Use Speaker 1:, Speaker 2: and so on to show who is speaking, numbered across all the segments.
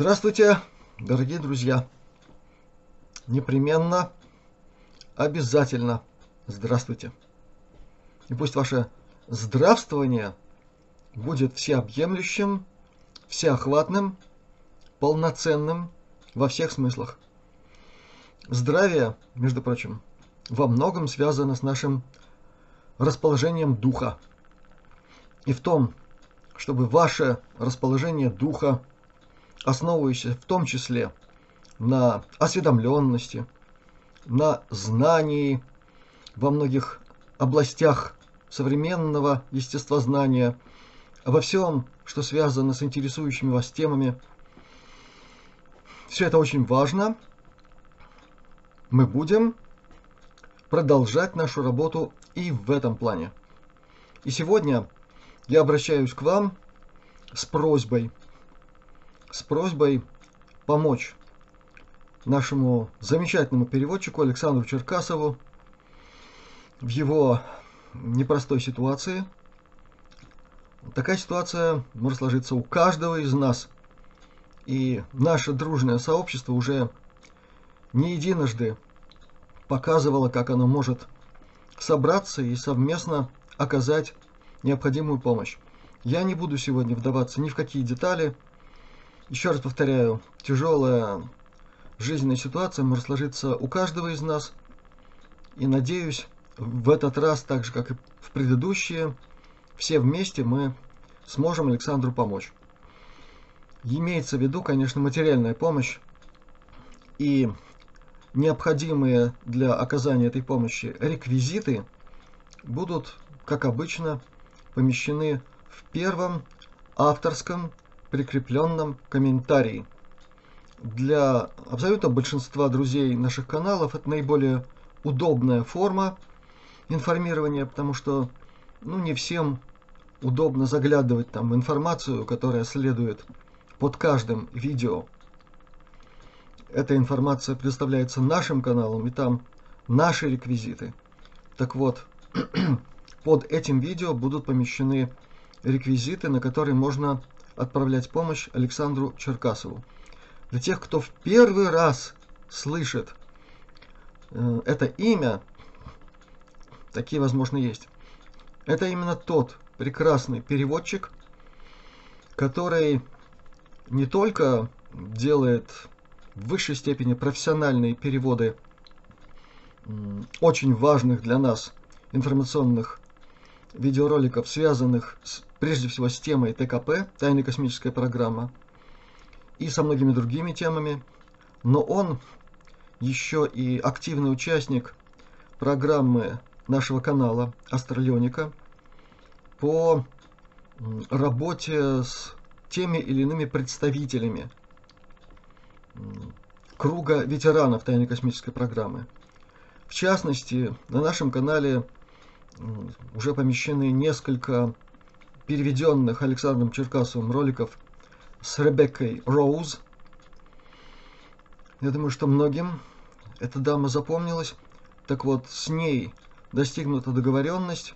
Speaker 1: Здравствуйте, дорогие друзья! Непременно, обязательно здравствуйте! И пусть ваше здравствование будет всеобъемлющим, всеохватным, полноценным во всех смыслах. Здравие, между прочим, во многом связано с нашим расположением духа. И в том, чтобы ваше расположение духа основывающийся в том числе на осведомленности, на знании во многих областях современного естествознания, во всем, что связано с интересующими вас темами. Все это очень важно. Мы будем продолжать нашу работу и в этом плане. И сегодня я обращаюсь к вам с просьбой – с просьбой помочь нашему замечательному переводчику Александру Черкасову в его непростой ситуации. Такая ситуация может сложиться у каждого из нас. И наше дружное сообщество уже не единожды показывало, как оно может собраться и совместно оказать необходимую помощь. Я не буду сегодня вдаваться ни в какие детали, еще раз повторяю, тяжелая жизненная ситуация может сложиться у каждого из нас. И надеюсь, в этот раз, так же как и в предыдущие, все вместе мы сможем Александру помочь. Имеется в виду, конечно, материальная помощь и необходимые для оказания этой помощи реквизиты будут, как обычно, помещены в первом авторском прикрепленном комментарии. Для абсолютно большинства друзей наших каналов это наиболее удобная форма информирования, потому что ну, не всем удобно заглядывать там в информацию, которая следует под каждым видео. Эта информация предоставляется нашим каналам, и там наши реквизиты. Так вот, под этим видео будут помещены реквизиты, на которые можно отправлять помощь Александру Черкасову. Для тех, кто в первый раз слышит э, это имя, такие, возможно, есть. Это именно тот прекрасный переводчик, который не только делает в высшей степени профессиональные переводы очень важных для нас информационных видеороликов, связанных с прежде всего с темой ТКП, тайная космическая программа, и со многими другими темами, но он еще и активный участник программы нашего канала Астралионика по работе с теми или иными представителями круга ветеранов тайной космической программы. В частности, на нашем канале уже помещены несколько переведенных Александром Черкасовым роликов с Ребеккой Роуз. Я думаю, что многим эта дама запомнилась. Так вот, с ней достигнута договоренность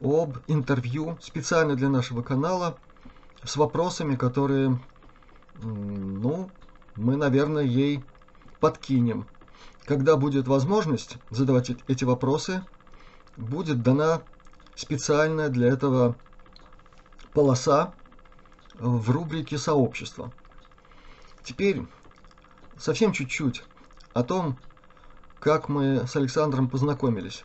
Speaker 1: об интервью специально для нашего канала с вопросами, которые, ну, мы, наверное, ей подкинем. Когда будет возможность задавать эти вопросы, будет дана специальная для этого полоса в рубрике «Сообщество». Теперь совсем чуть-чуть о том, как мы с Александром познакомились.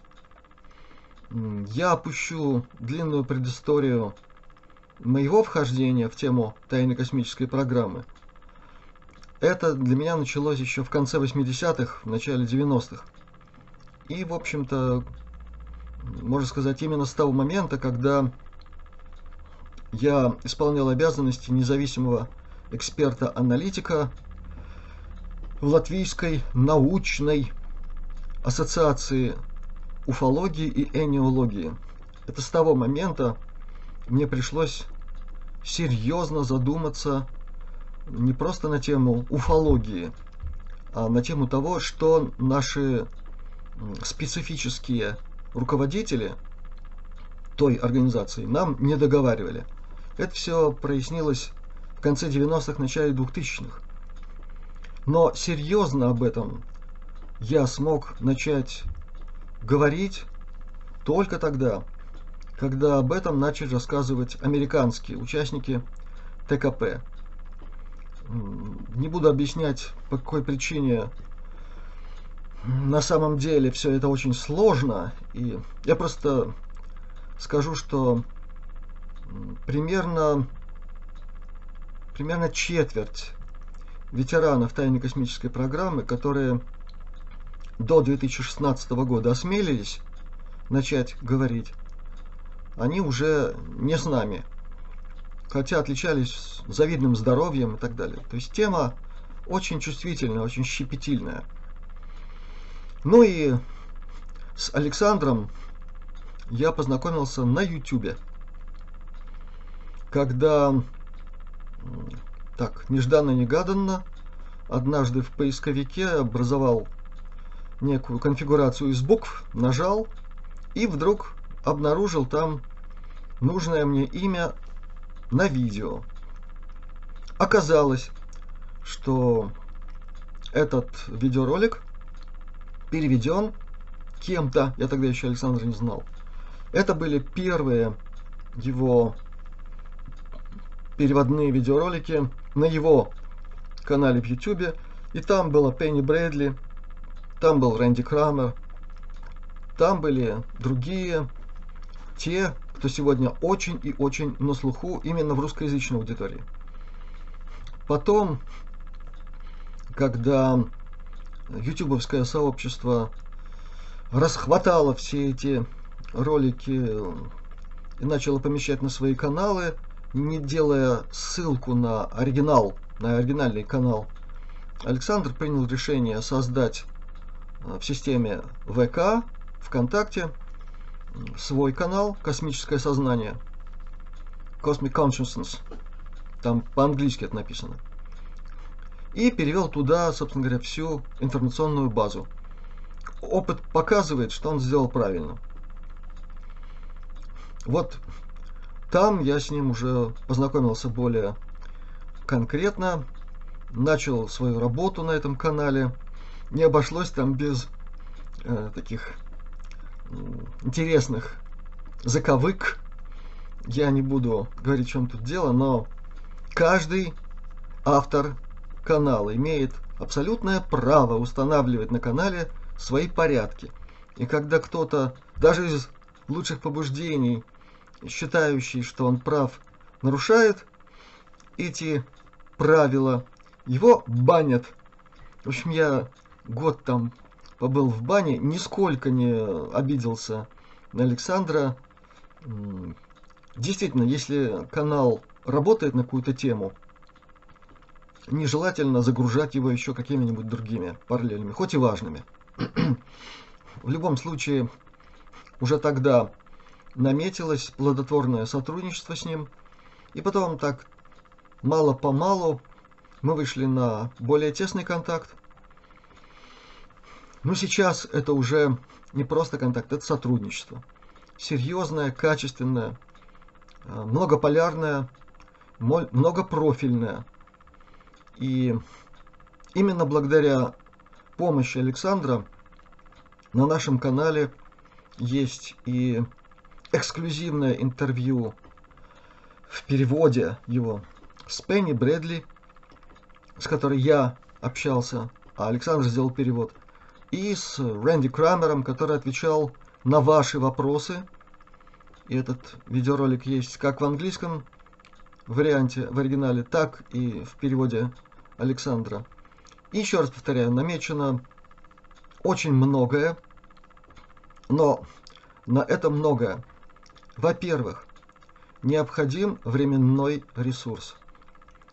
Speaker 1: Я опущу длинную предысторию моего вхождения в тему тайной космической программы. Это для меня началось еще в конце 80-х, в начале 90-х. И, в общем-то, можно сказать, именно с того момента, когда я исполнял обязанности независимого эксперта-аналитика в Латвийской научной ассоциации уфологии и энеологии. Это с того момента мне пришлось серьезно задуматься не просто на тему уфологии, а на тему того, что наши специфические руководители той организации нам не договаривали. Это все прояснилось в конце 90-х, начале 2000-х. Но серьезно об этом я смог начать говорить только тогда, когда об этом начали рассказывать американские участники ТКП. Не буду объяснять, по какой причине на самом деле все это очень сложно. И я просто скажу, что примерно, примерно четверть ветеранов тайной космической программы, которые до 2016 года осмелились начать говорить, они уже не с нами. Хотя отличались завидным здоровьем и так далее. То есть тема очень чувствительная, очень щепетильная. Ну и с Александром я познакомился на Ютубе. Когда так, нежданно-негаданно, однажды в поисковике образовал некую конфигурацию из букв, нажал и вдруг обнаружил там нужное мне имя на видео. Оказалось, что этот видеоролик переведен кем-то, я тогда еще Александр не знал. Это были первые его переводные видеоролики на его канале в YouTube. И там была Пенни Брэдли, там был Рэнди Крамер, там были другие, те, кто сегодня очень и очень на слуху именно в русскоязычной аудитории. Потом, когда ютубовское сообщество расхватало все эти ролики и начало помещать на свои каналы, не делая ссылку на оригинал, на оригинальный канал, Александр принял решение создать э, в системе ВК, ВКонтакте, свой канал «Космическое сознание», Cosmic Consciousness, там по-английски это написано, и перевел туда, собственно говоря, всю информационную базу. Опыт показывает, что он сделал правильно. Вот там я с ним уже познакомился более конкретно, начал свою работу на этом канале. Не обошлось там без э, таких интересных заковык. Я не буду говорить, в чем тут дело, но каждый автор канала имеет абсолютное право устанавливать на канале свои порядки. И когда кто-то, даже из лучших побуждений, считающий, что он прав, нарушает эти правила, его банят. В общем, я год там побыл в бане, нисколько не обиделся на Александра. Действительно, если канал работает на какую-то тему, нежелательно загружать его еще какими-нибудь другими параллелями, хоть и важными. В любом случае, уже тогда наметилось плодотворное сотрудничество с ним. И потом так мало-помалу мы вышли на более тесный контакт. Но сейчас это уже не просто контакт, это сотрудничество. Серьезное, качественное, э, многополярное, многопрофильное. И именно благодаря помощи Александра на нашем канале есть и эксклюзивное интервью в переводе его с Пенни Брэдли, с которой я общался, а Александр сделал перевод, и с Рэнди Крамером, который отвечал на ваши вопросы. И этот видеоролик есть как в английском варианте, в оригинале, так и в переводе Александра. И еще раз повторяю, намечено очень многое, но на это многое во-первых, необходим временной ресурс.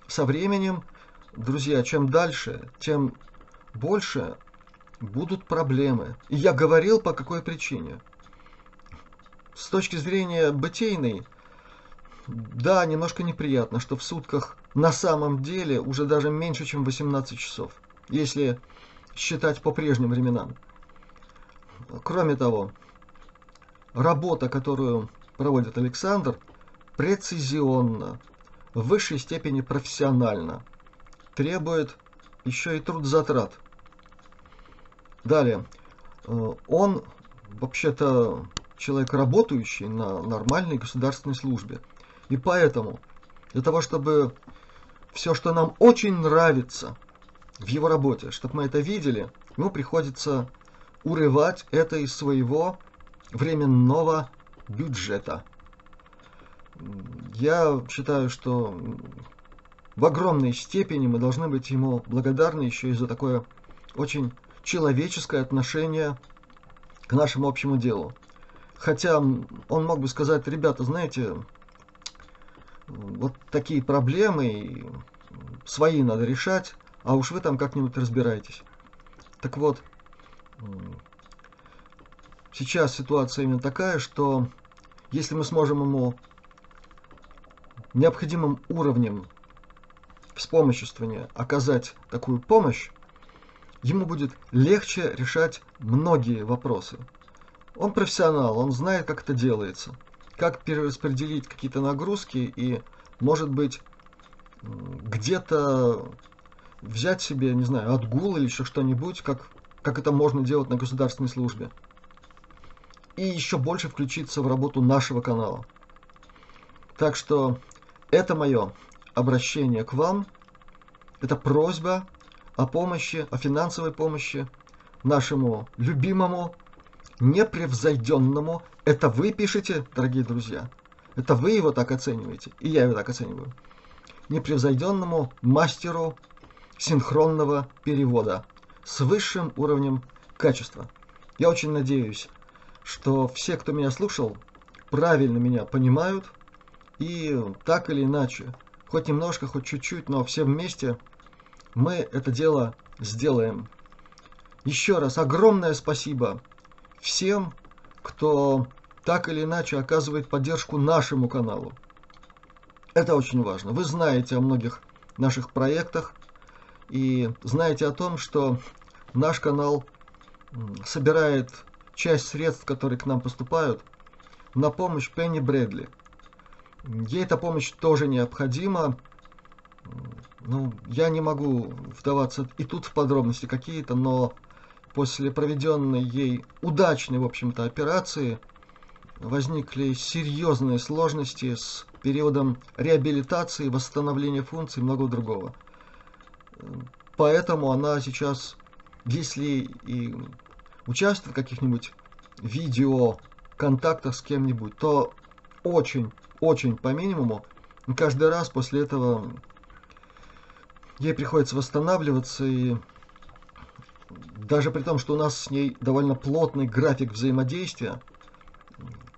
Speaker 1: Со временем, друзья, чем дальше, тем больше будут проблемы. И я говорил, по какой причине. С точки зрения бытийной, да, немножко неприятно, что в сутках на самом деле уже даже меньше, чем 18 часов, если считать по прежним временам. Кроме того, работа, которую проводит Александр, прецизионно, в высшей степени профессионально, требует еще и трудозатрат. Далее. Э, он вообще-то человек работающий на нормальной государственной службе. И поэтому для того, чтобы все, что нам очень нравится в его работе, чтобы мы это видели, ему приходится урывать это из своего временного бюджета. Я считаю, что в огромной степени мы должны быть ему благодарны еще и за такое очень человеческое отношение к нашему общему делу. Хотя он мог бы сказать, ребята, знаете, вот такие проблемы свои надо решать, а уж вы там как-нибудь разбираетесь. Так вот, сейчас ситуация именно такая, что если мы сможем ему необходимым уровнем вспомоществования оказать такую помощь, ему будет легче решать многие вопросы. Он профессионал, он знает, как это делается, как перераспределить какие-то нагрузки и, может быть, где-то взять себе, не знаю, отгул или еще что-нибудь, как, как это можно делать на государственной службе. И еще больше включиться в работу нашего канала. Так что это мое обращение к вам. Это просьба о помощи, о финансовой помощи нашему любимому, непревзойденному. Это вы пишете, дорогие друзья. Это вы его так оцениваете, и я его так оцениваю. Непревзойденному мастеру синхронного перевода с высшим уровнем качества. Я очень надеюсь, что все, кто меня слушал, правильно меня понимают и так или иначе, хоть немножко, хоть чуть-чуть, но все вместе – мы это дело сделаем. Еще раз огромное спасибо всем, кто так или иначе оказывает поддержку нашему каналу. Это очень важно. Вы знаете о многих наших проектах и знаете о том, что наш канал собирает часть средств, которые к нам поступают, на помощь Пенни Брэдли. Ей эта помощь тоже необходима. Ну, я не могу вдаваться и тут в подробности какие-то, но после проведенной ей удачной, в общем-то, операции возникли серьезные сложности с периодом реабилитации, восстановления функций и многого другого. Поэтому она сейчас, если и участвует в каких-нибудь видео контактах с кем-нибудь, то очень, очень по минимуму. Каждый раз после этого ей приходится восстанавливаться, и даже при том, что у нас с ней довольно плотный график взаимодействия,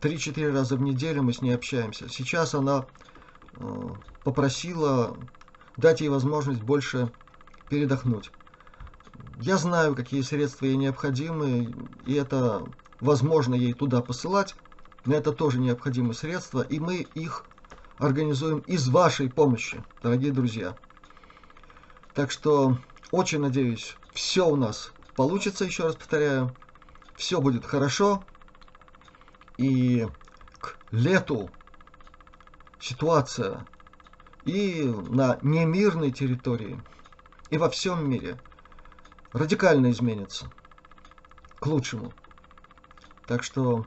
Speaker 1: 3-4 раза в неделю мы с ней общаемся. Сейчас она э, попросила дать ей возможность больше передохнуть. Я знаю, какие средства ей необходимы, и это возможно ей туда посылать, но это тоже необходимые средства, и мы их организуем из вашей помощи, дорогие друзья. Так что очень надеюсь, все у нас получится, еще раз повторяю. Все будет хорошо. И к лету ситуация и на немирной территории, и во всем мире радикально изменится к лучшему. Так что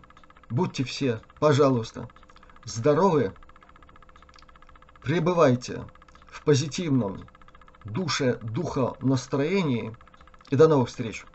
Speaker 1: будьте все, пожалуйста, здоровы, пребывайте в позитивном душе, духа настроении. И до новых встреч!